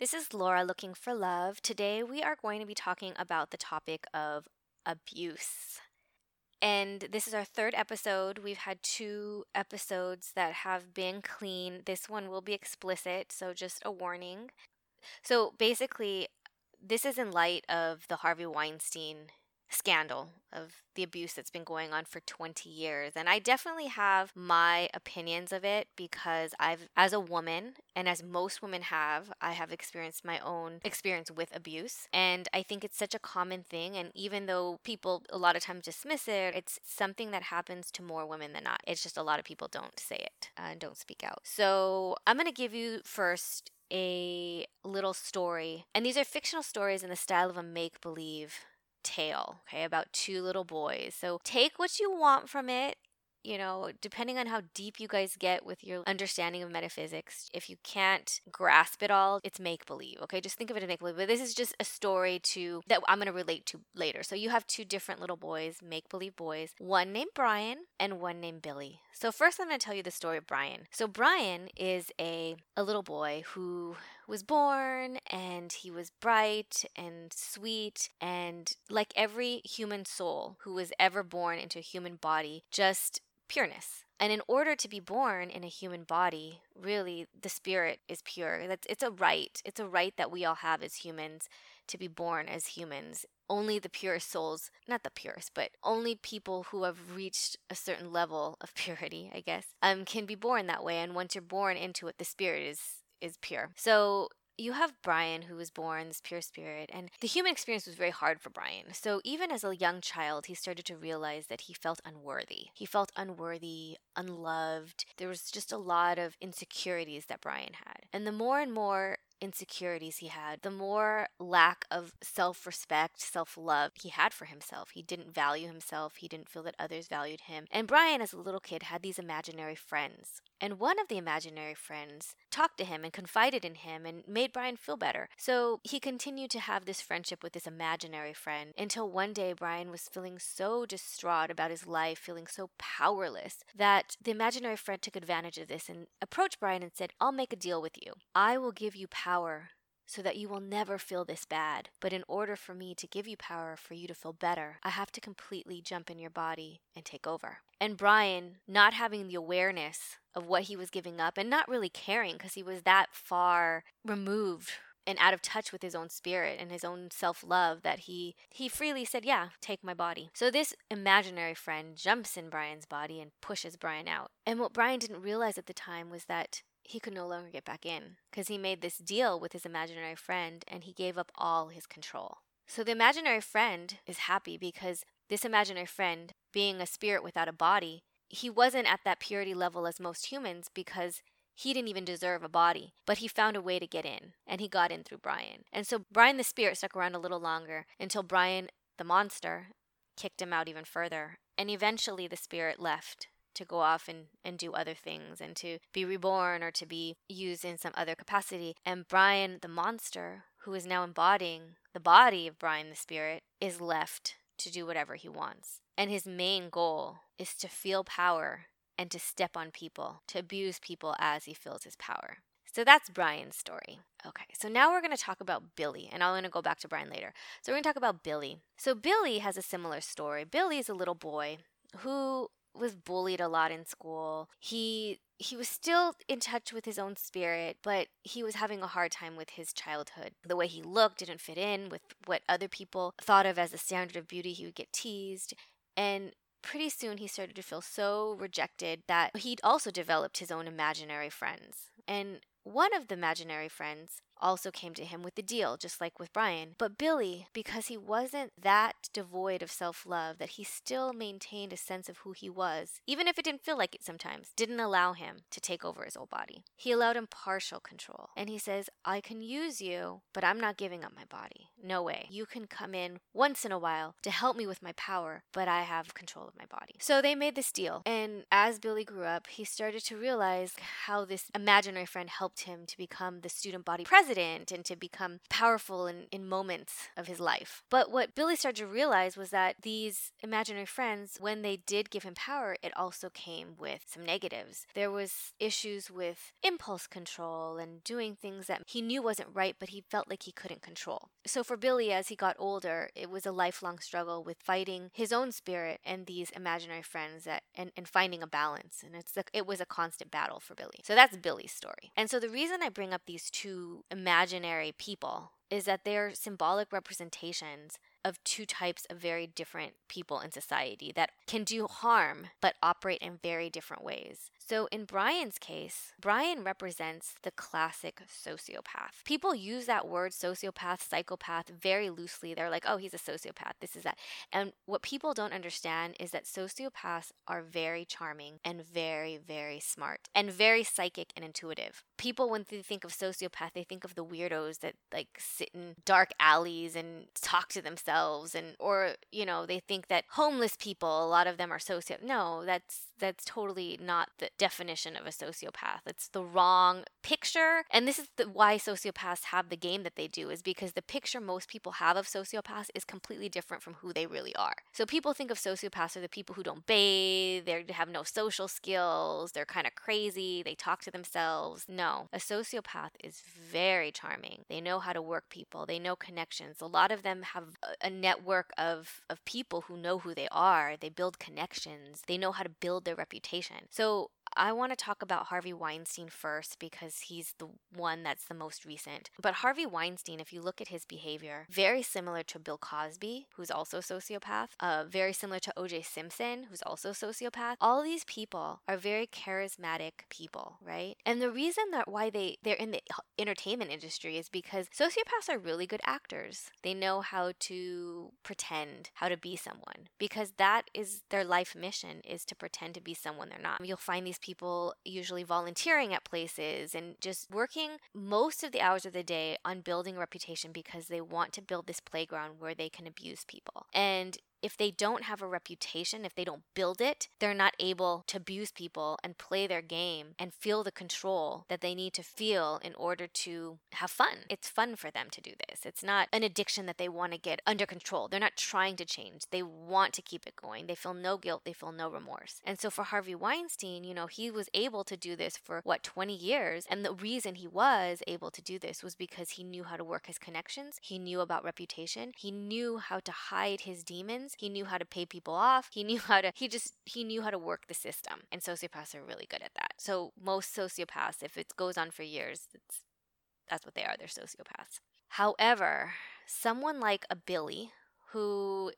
This is Laura looking for love. Today we are going to be talking about the topic of abuse. And this is our third episode. We've had two episodes that have been clean. This one will be explicit, so just a warning. So basically, this is in light of the Harvey Weinstein scandal of the abuse that's been going on for 20 years and I definitely have my opinions of it because I've as a woman and as most women have I have experienced my own experience with abuse and I think it's such a common thing and even though people a lot of times dismiss it it's something that happens to more women than not. It's just a lot of people don't say it uh, and don't speak out. So I'm going to give you first a little story and these are fictional stories in the style of a make believe tale, okay, about two little boys. So take what you want from it. You know, depending on how deep you guys get with your understanding of metaphysics, if you can't grasp it all, it's make believe. Okay, just think of it as make believe. But this is just a story to that I'm going to relate to later. So you have two different little boys, make believe boys, one named Brian and one named Billy. So first, I'm going to tell you the story of Brian. So Brian is a a little boy who was born and he was bright and sweet and like every human soul who was ever born into a human body, just pureness. And in order to be born in a human body, really the spirit is pure. That's it's a right. It's a right that we all have as humans to be born as humans. Only the purest souls, not the purest, but only people who have reached a certain level of purity, I guess, um, can be born that way. And once you're born into it, the spirit is is pure. So you have Brian, who was born this pure spirit, and the human experience was very hard for Brian. So, even as a young child, he started to realize that he felt unworthy. He felt unworthy, unloved. There was just a lot of insecurities that Brian had. And the more and more insecurities he had, the more lack of self respect, self love he had for himself. He didn't value himself, he didn't feel that others valued him. And Brian, as a little kid, had these imaginary friends. And one of the imaginary friends talked to him and confided in him and made Brian feel better. So he continued to have this friendship with this imaginary friend until one day Brian was feeling so distraught about his life, feeling so powerless, that the imaginary friend took advantage of this and approached Brian and said, I'll make a deal with you. I will give you power so that you will never feel this bad. But in order for me to give you power for you to feel better, I have to completely jump in your body and take over. And Brian, not having the awareness of what he was giving up and not really caring because he was that far removed and out of touch with his own spirit and his own self-love that he he freely said yeah take my body so this imaginary friend jumps in brian's body and pushes brian out and what brian didn't realize at the time was that he could no longer get back in because he made this deal with his imaginary friend and he gave up all his control. So the imaginary friend is happy because this imaginary friend, being a spirit without a body, he wasn't at that purity level as most humans because he didn't even deserve a body, but he found a way to get in, and he got in through Brian. And so Brian the spirit stuck around a little longer until Brian the monster kicked him out even further. And eventually the spirit left to go off and, and do other things and to be reborn or to be used in some other capacity. And Brian, the monster, who is now embodying the body of Brian, the spirit, is left to do whatever he wants. And his main goal is to feel power and to step on people, to abuse people as he feels his power. So that's Brian's story. Okay, so now we're going to talk about Billy, and I'm going to go back to Brian later. So we're going to talk about Billy. So Billy has a similar story. Billy is a little boy who was bullied a lot in school. He he was still in touch with his own spirit, but he was having a hard time with his childhood. The way he looked didn't fit in with what other people thought of as a standard of beauty. He would get teased, and pretty soon he started to feel so rejected that he'd also developed his own imaginary friends. And one of the imaginary friends also came to him with the deal, just like with Brian. But Billy, because he wasn't that devoid of self love that he still maintained a sense of who he was, even if it didn't feel like it sometimes, didn't allow him to take over his old body. He allowed him partial control. And he says, I can use you, but I'm not giving up my body. No way. You can come in once in a while to help me with my power, but I have control of my body. So they made this deal. And as Billy grew up, he started to realize how this imaginary friend helped him to become the student body president and to become powerful in, in moments of his life. But what Billy started to realize was that these imaginary friends, when they did give him power, it also came with some negatives. There was issues with impulse control and doing things that he knew wasn't right, but he felt like he couldn't control. So for Billy, as he got older, it was a lifelong struggle with fighting his own spirit and these imaginary friends that and, and finding a balance. And it's it was a constant battle for Billy. So that's Billy's story. And so the reason I bring up these two imaginary people is that they're symbolic representations of two types of very different people in society that can do harm but operate in very different ways. So in Brian's case, Brian represents the classic sociopath. People use that word sociopath, psychopath very loosely. They're like, oh, he's a sociopath, this is that. And what people don't understand is that sociopaths are very charming and very, very smart and very psychic and intuitive. People, when they think of sociopath, they think of the weirdos that like sit in dark alleys and talk to themselves and or, you know, they think that homeless people, a lot of them are sociopaths. No, that's that's totally not the definition of a sociopath. It's the wrong picture. And this is the, why sociopaths have the game that they do is because the picture most people have of sociopaths is completely different from who they really are. So people think of sociopaths are the people who don't bathe, they have no social skills, they're kind of crazy, they talk to themselves. No, a sociopath is very charming. They know how to work people, they know connections. A lot of them have a network of, of people who know who they are. They build connections, they know how to build their reputation. So I want to talk about Harvey Weinstein first because he's the one that's the most recent. But Harvey Weinstein, if you look at his behavior, very similar to Bill Cosby, who's also a sociopath, uh, very similar to OJ Simpson, who's also a sociopath. All these people are very charismatic people, right? And the reason that why they they're in the entertainment industry is because sociopaths are really good actors. They know how to pretend, how to be someone, because that is their life mission is to pretend to be someone they're not. You'll find these people usually volunteering at places and just working most of the hours of the day on building reputation because they want to build this playground where they can abuse people. And if they don't have a reputation, if they don't build it, they're not able to abuse people and play their game and feel the control that they need to feel in order to have fun. It's fun for them to do this. It's not an addiction that they want to get under control. They're not trying to change. They want to keep it going. They feel no guilt, they feel no remorse. And so for Harvey Weinstein, you know, he was able to do this for what 20 years, and the reason he was able to do this was because he knew how to work his connections, he knew about reputation, he knew how to hide his demons he knew how to pay people off. He knew how to, he just, he knew how to work the system. And sociopaths are really good at that. So most sociopaths, if it goes on for years, that's what they are. They're sociopaths. However, someone like a Billy who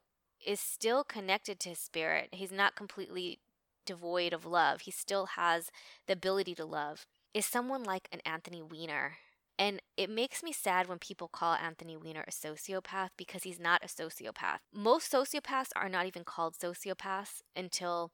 is still connected to his spirit, he's not completely devoid of love. He still has the ability to love. Is someone like an Anthony Weiner and it makes me sad when people call Anthony Weiner a sociopath because he's not a sociopath. Most sociopaths are not even called sociopaths until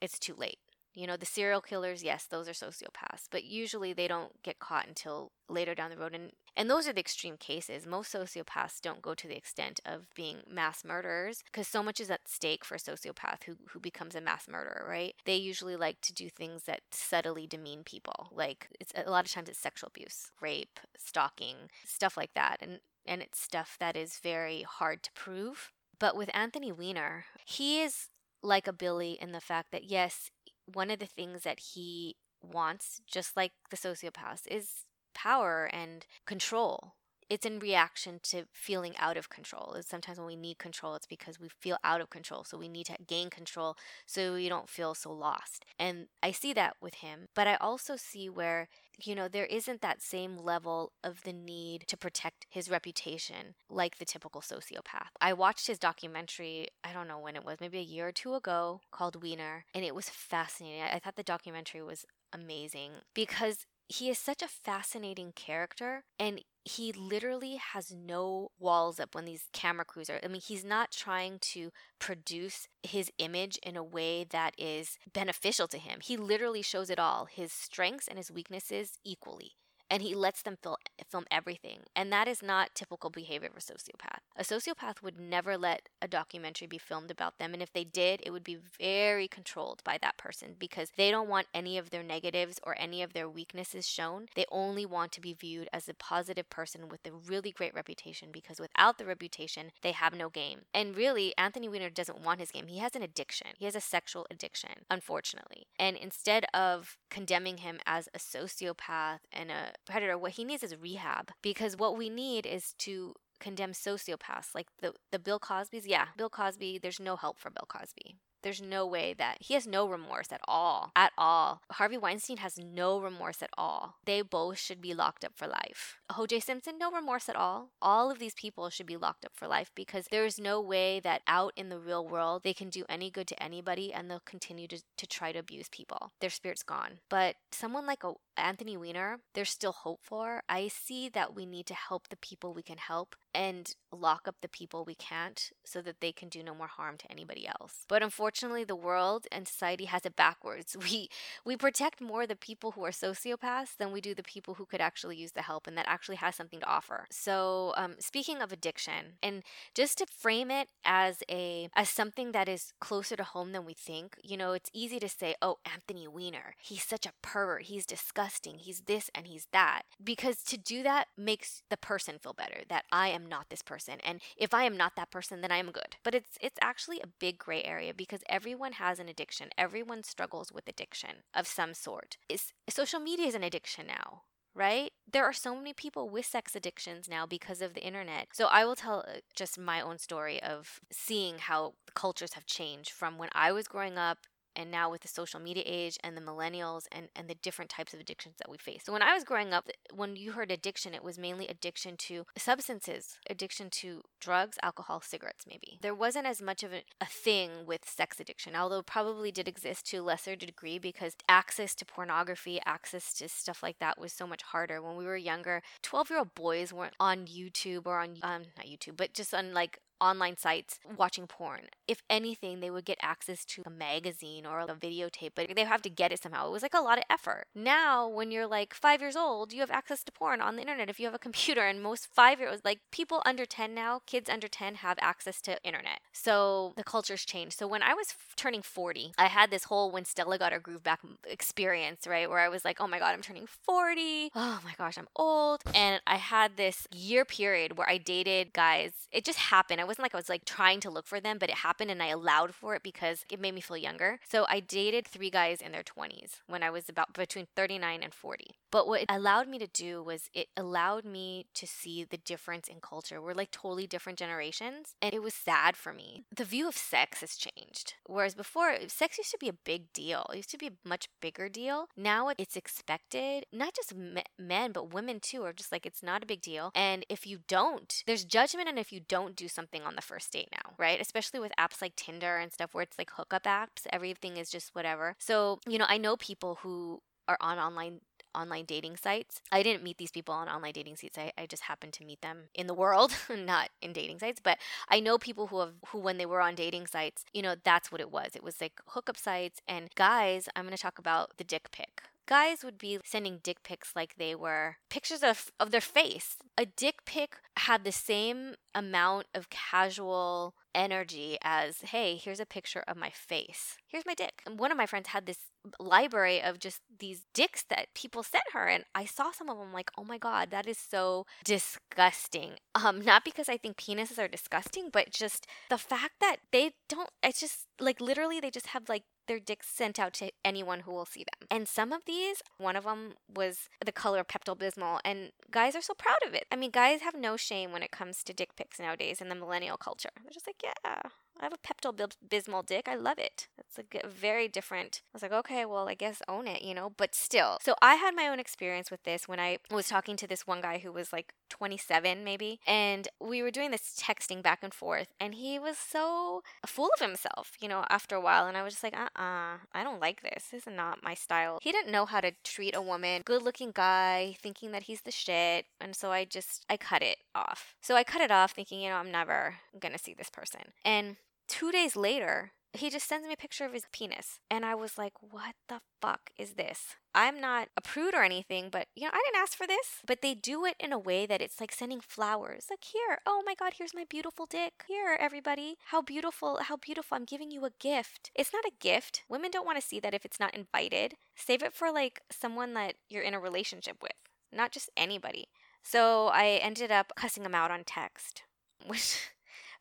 it's too late. You know, the serial killers, yes, those are sociopaths, but usually they don't get caught until later down the road. And, and those are the extreme cases. Most sociopaths don't go to the extent of being mass murderers because so much is at stake for a sociopath who, who becomes a mass murderer, right? They usually like to do things that subtly demean people. Like, it's a lot of times it's sexual abuse, rape, stalking, stuff like that. And, and it's stuff that is very hard to prove. But with Anthony Weiner, he is like a Billy in the fact that, yes, one of the things that he wants, just like the sociopaths, is power and control. It's in reaction to feeling out of control. It's sometimes when we need control, it's because we feel out of control. So we need to gain control so we don't feel so lost. And I see that with him. But I also see where you know, there isn't that same level of the need to protect his reputation like the typical sociopath. I watched his documentary, I don't know when it was, maybe a year or two ago, called Weiner, and it was fascinating. I thought the documentary was amazing because he is such a fascinating character and he literally has no walls up when these camera crews are. I mean, he's not trying to produce his image in a way that is beneficial to him. He literally shows it all his strengths and his weaknesses equally. And he lets them fil- film everything. And that is not typical behavior of a sociopath. A sociopath would never let a documentary be filmed about them. And if they did, it would be very controlled by that person because they don't want any of their negatives or any of their weaknesses shown. They only want to be viewed as a positive person with a really great reputation because without the reputation, they have no game. And really, Anthony Weiner doesn't want his game. He has an addiction, he has a sexual addiction, unfortunately. And instead of condemning him as a sociopath and a predator, what he needs is rehab because what we need is to condemn sociopaths like the the Bill Cosby's. Yeah, Bill Cosby, there's no help for Bill Cosby. There's no way that he has no remorse at all. At all. Harvey Weinstein has no remorse at all. They both should be locked up for life. OJ Simpson, no remorse at all. All of these people should be locked up for life because there is no way that out in the real world they can do any good to anybody and they'll continue to, to try to abuse people. Their spirit's gone. But someone like a Anthony Weiner, there's still hope for. I see that we need to help the people we can help and lock up the people we can't so that they can do no more harm to anybody else. But unfortunately, the world and society has it backwards. We we protect more the people who are sociopaths than we do the people who could actually use the help and that actually has something to offer. So, um, speaking of addiction, and just to frame it as a as something that is closer to home than we think, you know, it's easy to say, "Oh, Anthony Weiner, he's such a pervert. He's disgusting. He's this and he's that." Because to do that makes the person feel better that I am not this person and if I am not that person then I am good. But it's it's actually a big gray area because everyone has an addiction. Everyone struggles with addiction of some sort. Is social media is an addiction now right? There are so many people with sex addictions now because of the internet. So I will tell uh, just my own story of seeing how cultures have changed from when I was growing up and now with the social media age and the millennials and, and the different types of addictions that we face. So when I was growing up, when you heard addiction, it was mainly addiction to substances, addiction to drugs, alcohol, cigarettes, maybe. There wasn't as much of a, a thing with sex addiction, although probably did exist to a lesser degree because access to pornography, access to stuff like that was so much harder. When we were younger, 12 year old boys weren't on YouTube or on, um, not YouTube, but just on like online sites watching porn. If anything, they would get access to a magazine or a videotape, but they have to get it somehow. It was like a lot of effort. Now, when you're like five years old, you have access to porn on the internet if you have a computer. And most five year olds, like people under 10 now, kids under 10 have access to internet. So the culture's changed. So when I was f- turning 40, I had this whole when Stella got her groove back experience, right? Where I was like, oh my God, I'm turning 40. Oh my gosh, I'm old. And I had this year period where I dated guys. It just happened. I wasn't like I was like trying to look for them, but it happened and I allowed for it because it made me feel younger. So I dated three guys in their 20s when I was about between 39 and 40. But what it allowed me to do was it allowed me to see the difference in culture. We're like totally different generations. And it was sad for me. The view of sex has changed. Whereas before, sex used to be a big deal, it used to be a much bigger deal. Now it's expected, not just men, but women too, are just like, it's not a big deal. And if you don't, there's judgment. And if you don't do something on the first date now, right? Especially with apps like Tinder and stuff where it's like hookup apps, everything is just whatever. So, you know, I know people who are on online online dating sites. I didn't meet these people on online dating sites. I, I just happened to meet them in the world, not in dating sites. But I know people who have who when they were on dating sites, you know, that's what it was. It was like hookup sites and guys, I'm gonna talk about the dick pic guys would be sending dick pics like they were pictures of, of their face. A dick pic had the same amount of casual energy as, hey, here's a picture of my face. Here's my dick. And one of my friends had this library of just these dicks that people sent her. And I saw some of them like, oh my God, that is so disgusting. Um, not because I think penises are disgusting, but just the fact that they don't, it's just like literally they just have like their dicks sent out to anyone who will see them. And some of these, one of them was the color Pepto Bismol, and guys are so proud of it. I mean, guys have no shame when it comes to dick pics nowadays in the millennial culture. They're just like, yeah, I have a Pepto Bismol dick. I love it. It's a very different. I was like, okay, well, I guess own it, you know, but still. So I had my own experience with this when I was talking to this one guy who was like 27, maybe, and we were doing this texting back and forth, and he was so full of himself, you know, after a while. And I was just like, uh uh-uh, uh, I don't like this. This is not my style. He didn't know how to treat a woman. Good looking guy, thinking that he's the shit. And so I just, I cut it off. So I cut it off thinking, you know, I'm never gonna see this person. And two days later, he just sends me a picture of his penis. And I was like, what the fuck is this? I'm not a prude or anything, but you know, I didn't ask for this. But they do it in a way that it's like sending flowers. Like, here, oh my God, here's my beautiful dick. Here, everybody. How beautiful, how beautiful. I'm giving you a gift. It's not a gift. Women don't want to see that if it's not invited. Save it for like someone that you're in a relationship with, not just anybody. So I ended up cussing him out on text, which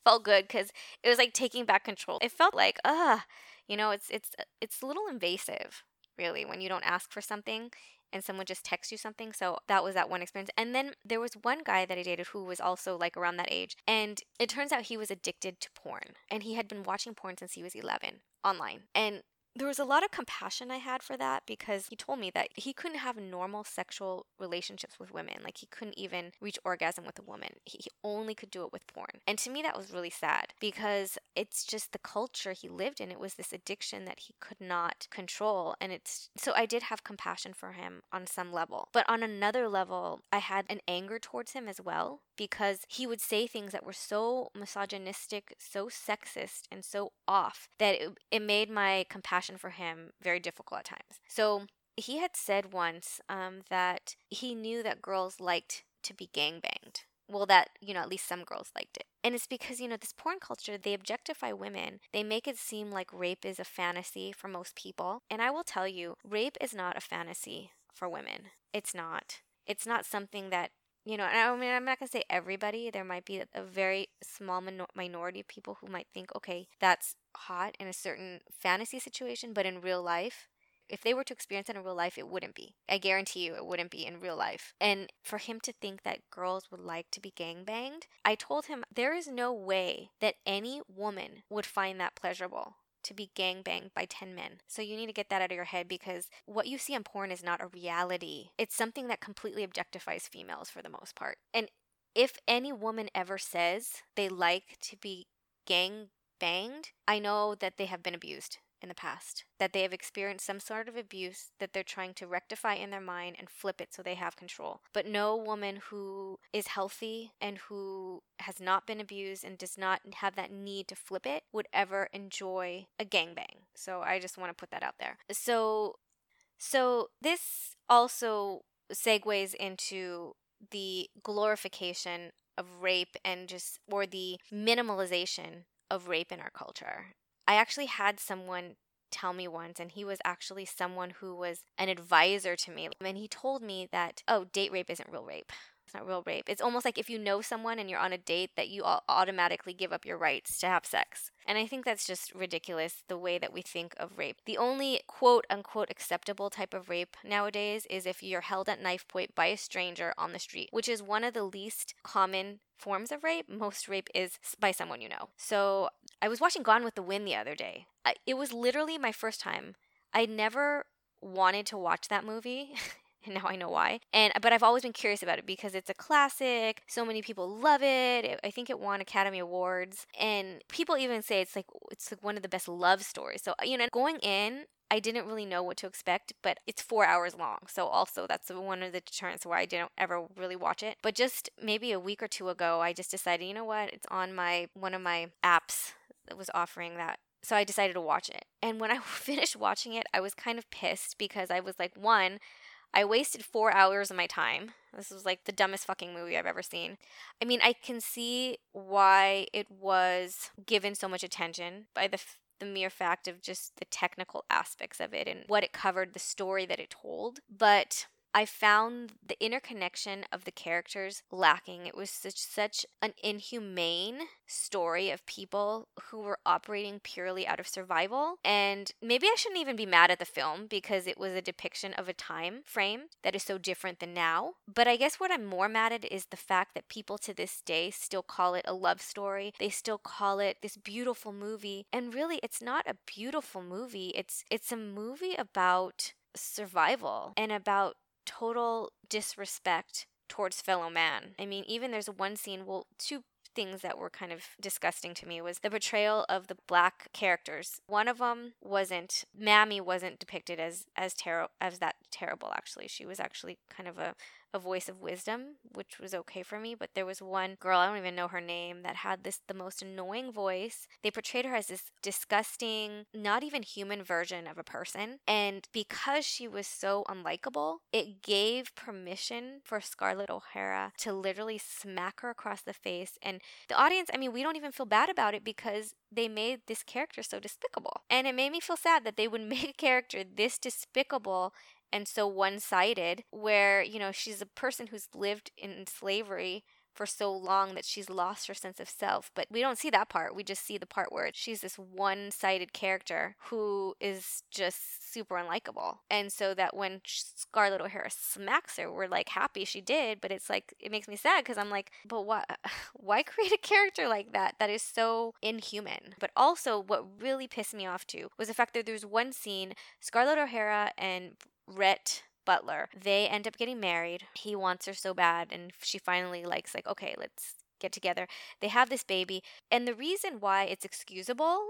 felt good because it was like taking back control. It felt like, ah, you know, it's it's it's a little invasive, really, when you don't ask for something and someone just texts you something. So that was that one experience. And then there was one guy that I dated who was also like around that age, and it turns out he was addicted to porn, and he had been watching porn since he was 11 online, and there was a lot of compassion I had for that because he told me that he couldn't have normal sexual relationships with women. Like he couldn't even reach orgasm with a woman. He, he, only could do it with porn. And to me, that was really sad because it's just the culture he lived in. It was this addiction that he could not control. And it's so I did have compassion for him on some level. But on another level, I had an anger towards him as well because he would say things that were so misogynistic, so sexist, and so off that it, it made my compassion for him very difficult at times. So he had said once um, that he knew that girls liked to be gangbanged. Well, that, you know, at least some girls liked it. And it's because, you know, this porn culture, they objectify women. They make it seem like rape is a fantasy for most people. And I will tell you, rape is not a fantasy for women. It's not. It's not something that you know, I mean, I'm not to say everybody. There might be a very small minor- minority of people who might think, okay, that's hot in a certain fantasy situation, but in real life, if they were to experience it in real life, it wouldn't be. I guarantee you it wouldn't be in real life. And for him to think that girls would like to be gangbanged, I told him there is no way that any woman would find that pleasurable to be gangbanged by 10 men. So you need to get that out of your head because what you see in porn is not a reality. It's something that completely objectifies females for the most part. And if any woman ever says they like to be gang banged, I know that they have been abused in the past, that they have experienced some sort of abuse that they're trying to rectify in their mind and flip it so they have control. But no woman who is healthy and who has not been abused and does not have that need to flip it would ever enjoy a gangbang. So I just want to put that out there. So so this also segues into the glorification of rape and just or the minimalization of rape in our culture. I actually had someone tell me once, and he was actually someone who was an advisor to me. And he told me that, oh, date rape isn't real rape. It's not real rape. It's almost like if you know someone and you're on a date that you automatically give up your rights to have sex. And I think that's just ridiculous the way that we think of rape. The only quote unquote acceptable type of rape nowadays is if you're held at knife point by a stranger on the street, which is one of the least common forms of rape. Most rape is by someone you know. So I was watching Gone with the Wind the other day. It was literally my first time. I never wanted to watch that movie and now I know why. And but I've always been curious about it because it's a classic. So many people love it. I think it won Academy Awards, and people even say it's like it's like one of the best love stories. So you know, going in, I didn't really know what to expect, but it's four hours long. So, also, that's one of the deterrents why I didn't ever really watch it. But just maybe a week or two ago, I just decided, you know what? It's on my one of my apps was offering that so I decided to watch it. And when I finished watching it, I was kind of pissed because I was like, one, I wasted four hours of my time. This was like the dumbest fucking movie I've ever seen. I mean, I can see why it was given so much attention by the f- the mere fact of just the technical aspects of it and what it covered, the story that it told. But I found the interconnection of the characters lacking. It was such such an inhumane story of people who were operating purely out of survival. And maybe I shouldn't even be mad at the film because it was a depiction of a time frame that is so different than now. But I guess what I'm more mad at is the fact that people to this day still call it a love story. They still call it this beautiful movie. And really it's not a beautiful movie. It's it's a movie about survival and about total disrespect towards fellow man. I mean, even there's one scene, well, two things that were kind of disgusting to me was the portrayal of the black characters. One of them wasn't Mammy wasn't depicted as as terrible as that terrible actually. She was actually kind of a a voice of wisdom, which was okay for me. But there was one girl, I don't even know her name, that had this the most annoying voice. They portrayed her as this disgusting, not even human version of a person. And because she was so unlikable, it gave permission for Scarlett O'Hara to literally smack her across the face. And the audience, I mean, we don't even feel bad about it because they made this character so despicable. And it made me feel sad that they would make a character this despicable and so one sided, where, you know, she's a person who's lived in slavery for so long that she's lost her sense of self. But we don't see that part. We just see the part where she's this one sided character who is just super unlikable. And so that when Scarlett O'Hara smacks her, we're like happy she did, but it's like, it makes me sad because I'm like, but why, why create a character like that that is so inhuman? But also, what really pissed me off too was the fact that there's one scene, Scarlett O'Hara and Rhett Butler. They end up getting married. He wants her so bad, and she finally likes, like, okay, let's get together. They have this baby. And the reason why it's excusable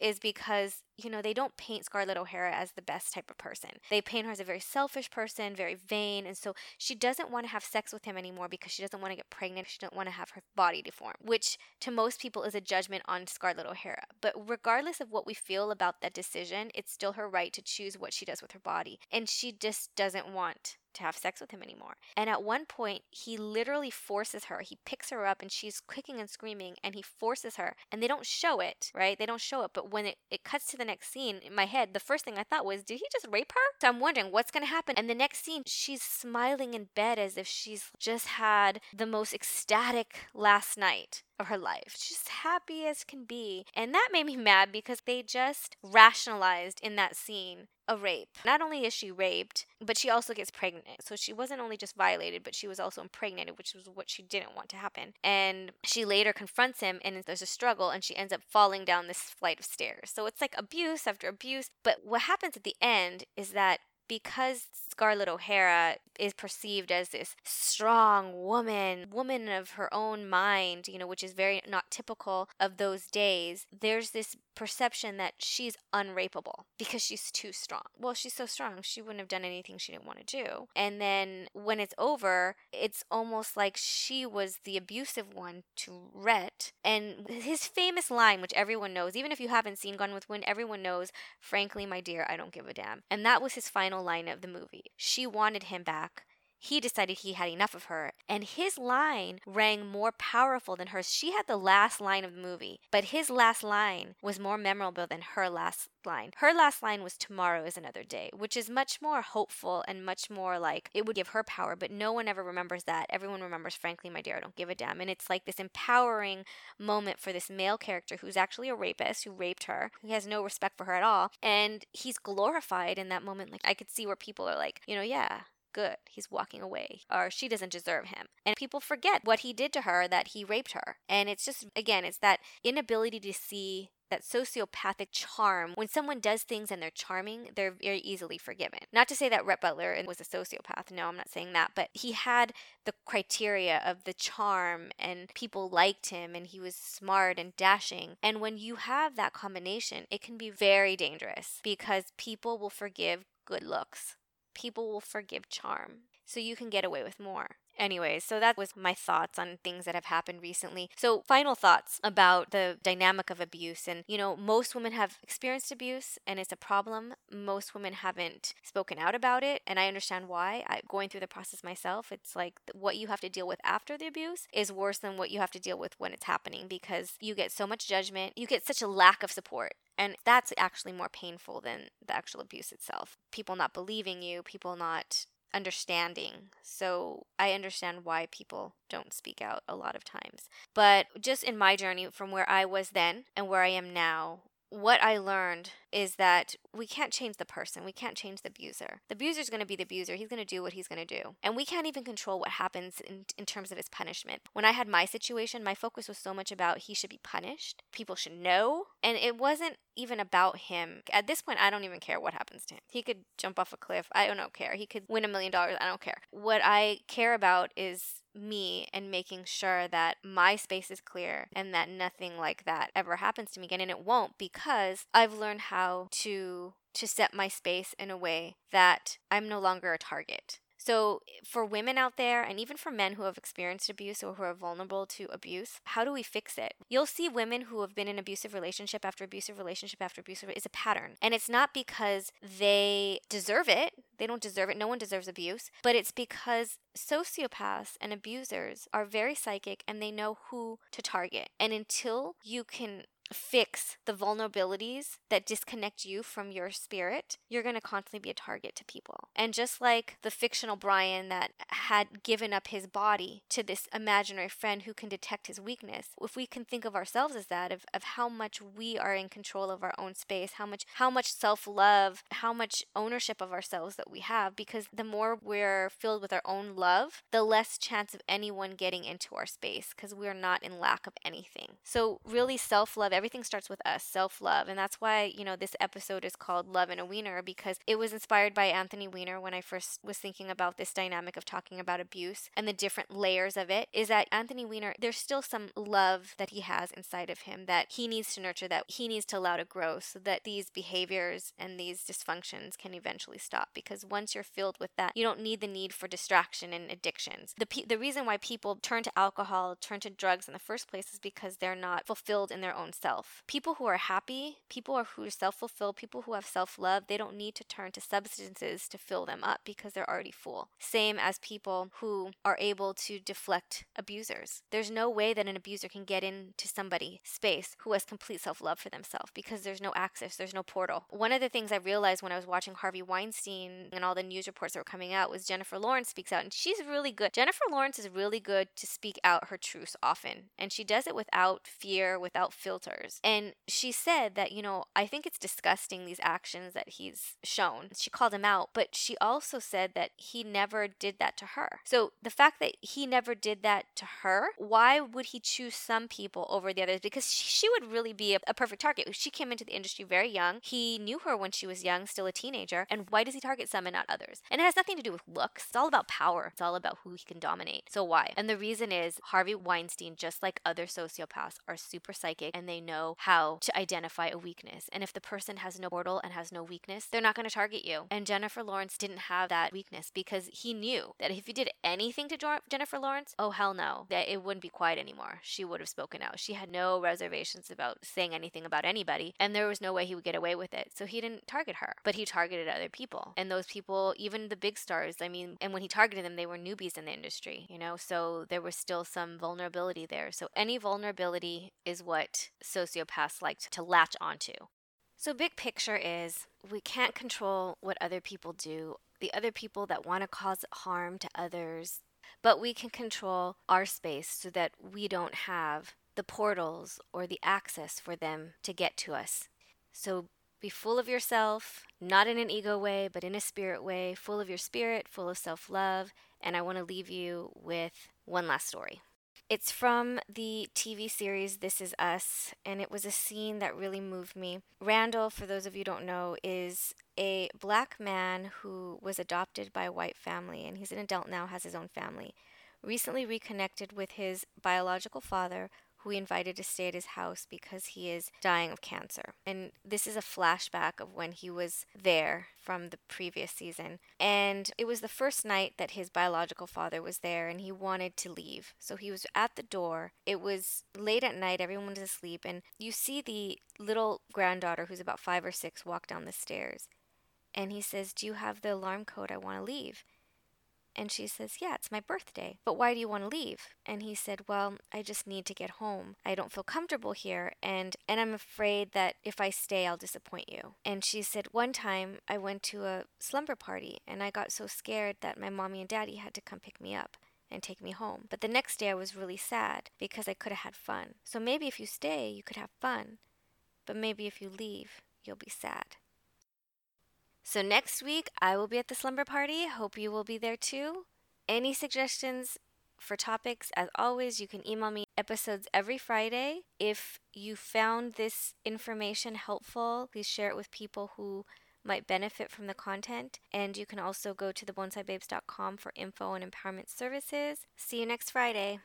is because you know they don't paint Scarlett O'Hara as the best type of person. They paint her as a very selfish person, very vain, and so she doesn't want to have sex with him anymore because she doesn't want to get pregnant. She doesn't want to have her body deformed, which to most people is a judgment on Scarlett O'Hara. But regardless of what we feel about that decision, it's still her right to choose what she does with her body, and she just doesn't want to have sex with him anymore. And at one point, he literally forces her. He picks her up and she's kicking and screaming and he forces her. And they don't show it, right? They don't show it. But when it, it cuts to the next scene, in my head, the first thing I thought was, did he just rape her? So I'm wondering what's going to happen. And the next scene, she's smiling in bed as if she's just had the most ecstatic last night of her life. She's happy as can be. And that made me mad because they just rationalized in that scene a rape. Not only is she raped, but she also gets pregnant. So she wasn't only just violated, but she was also impregnated, which was what she didn't want to happen. And she later confronts him and there's a struggle and she ends up falling down this flight of stairs. So it's like abuse after abuse. But what happens at the end is that because Scarlett O'Hara is perceived as this strong woman, woman of her own mind, you know, which is very not typical of those days, there's this perception that she's unrapeable because she's too strong. Well, she's so strong, she wouldn't have done anything she didn't want to do. And then when it's over, it's almost like she was the abusive one to Rhett. And his famous line, which everyone knows, even if you haven't seen Gone with Wind, everyone knows, frankly, my dear, I don't give a damn. And that was his final line of the movie. She wanted him back. He decided he had enough of her, and his line rang more powerful than hers. She had the last line of the movie, but his last line was more memorable than her last line. Her last line was Tomorrow is another day, which is much more hopeful and much more like it would give her power, but no one ever remembers that. Everyone remembers, frankly, my dear, I don't give a damn. And it's like this empowering moment for this male character who's actually a rapist, who raped her, who has no respect for her at all. And he's glorified in that moment. Like I could see where people are like, you know, yeah, good. He's walking away. Or she doesn't deserve him. And people forget what he did to her, that he raped her. And it's just, again, it's that inability to see that sociopathic charm. When someone does things and they're charming, they're very easily forgiven. Not to say that Rhett Butler was a sociopath. No, I'm not saying that. But he had the criteria of the charm and people liked him and he was smart and dashing. And when you have that combination, it can be very dangerous because people will forgive good looks people will forgive charm. So you can get away with more. Anyways, so that was my thoughts on things that have happened recently. So, final thoughts about the dynamic of abuse. And, you know, most women have experienced abuse and it's a problem. Most women haven't spoken out about it. And I understand why. I, going through the process myself, it's like what you have to deal with after the abuse is worse than what you have to deal with when it's happening because you get so much judgment, you get such a lack of support. And that's actually more painful than the actual abuse itself. People not believing you, people not understanding. So I understand why people don't speak out a lot of times. But just in my journey from where I was then and where I am now, what I learned is that we can't change the person. We can't change the abuser. The abuser is going to be the abuser. He's going to do what he's going to do. And we can't even control what happens in, in terms of his punishment. When I had my situation, my focus was so much about he should be punished. People should know. And it wasn't even about him. At this point, I don't even care what happens to him. He could jump off a cliff. I don't care. He could win a million dollars. I don't care. What I care about is me and making sure that my space is clear and that nothing like that ever happens to me again and it won't because I've learned how to to set my space in a way that I'm no longer a target. So, eh, for women out there, and even for men who have experienced abuse or who are vulnerable to abuse, how do we fix it? You'll see women who have been in abusive relationship after abusive relationship after abusive is a pattern. And it's not because they deserve it, they don't deserve it. No one deserves abuse. But it's because sociopaths and abusers are very psychic and they know who to target. And until you can fix the vulnerabilities that disconnect you from your spirit, you're going to constantly be a target to people. And just like the fictional Brian that had given up his body to this imaginary friend who can detect his weakness, if we can think of ourselves as that, of, of how much we are in control of our own space, how much how much self-love, how much ownership of ourselves that we have, because the more we're filled with our own love, the less chance of anyone getting into our space because we're not in lack of anything. So really self-love everything starts with us, self love. And that's why, you know, this episode is called Love in a Wiener because it was inspired by Anthony Weiner when I first was thinking about this dynamic of talking about abuse and the different layers of it. Is that Anthony Weiner, there's still some love that he has inside of him that he needs to nurture, that he needs to allow to grow so that these behaviors and these dysfunctions can eventually stop. Because once you're filled with that, you don't need the need for distraction and addictions. The, pe- the reason why people turn to alcohol, turn to drugs in the first place is because they're not fulfilled in their own self People who are happy, people who are self fulfilled, people who have self love, they don't need to turn to substances to fill them up because they're already full. Same as people who are able to deflect abusers. There's no way that an abuser can get into somebody's space who has complete self love for themselves because there's no access, there's no portal. One of the things I realized when I was watching Harvey Weinstein and all the news reports that were coming out was Jennifer Lawrence speaks out, and she's really good. Jennifer Lawrence is really good to speak out her truths often, and she does it without fear, without filter And she said that, you know, I think it's disgusting these actions that he's shown. She called him out, but she also said that he never did that to her. So the fact that he never did that to her, why would he choose some people over the others? Because she would really be a, a perfect target. She came into the industry very young. He knew her when she was young, still a teenager. And why does he target some and not others? And it has nothing to do with looks. It's all about power. It's all about who he can dominate. So why? And the reason is Harvey Weinstein, just like other sociopaths, are super psychic and they know how to identify a weakness. And if the person has no portal and has no weakness, they're not going to target you. And Jennifer Lawrence didn't have that weakness because he knew that if he did anything to Jennifer Lawrence, oh hell no, that it wouldn't be quiet anymore. She would have spoken out. She had no reservations about saying anything about anybody, and there was no way he would get away with it. So he didn't target her, but he targeted other people. And those people, even the big stars, I mean, and when he targeted them, they were newbies in the industry, you know, so there was still some vulnerability there. So any vulnerability is what sociopaths like to latch onto. So, big picture is we can't control what other people do, the other people that want to cause harm to others, but we can control our space so that we don't have the portals or the access for them to get to us. So, be full of yourself, not in an ego way, but in a spirit way, full of your spirit, full of self love. And I want to leave you with one last story. It's from the TV series This Is Us, and it was a scene that really moved me. Randall, for those of you don't know, is a black man who was adopted by a white family, and he's an adult now, has his own family. Recently reconnected with his biological father, who he invited to stay at his house because he is dying of cancer. And this is a flashback of when he was there from the previous season. And it was the first night that his biological father was there and he wanted to leave. So he was at the door. It was late at night, everyone was asleep, and you see the little granddaughter who's about five or six walk down the stairs. And he says, Do you have the alarm code? I want to leave. And she says, Yeah, it's my birthday. But why do you want to leave? And he said, Well, I just need to get home. I don't feel comfortable here and and I'm afraid that if I stay I'll disappoint you. And she said, One time I went to a slumber party and I got so scared that my mommy and daddy had to come pick me up and take me home. But the next day I was really sad because I could have had fun. So maybe if you stay, you could have fun. But maybe if you leave, you'll be sad. So next week, I will be at the slumber party. Hope you will be there too. Any suggestions for topics, as always, you can email me episodes every Friday. If you found this information helpful, please share it with people who might benefit from the content. And you can also go to thebonsaibabes.com for info and empowerment services. See you next Friday.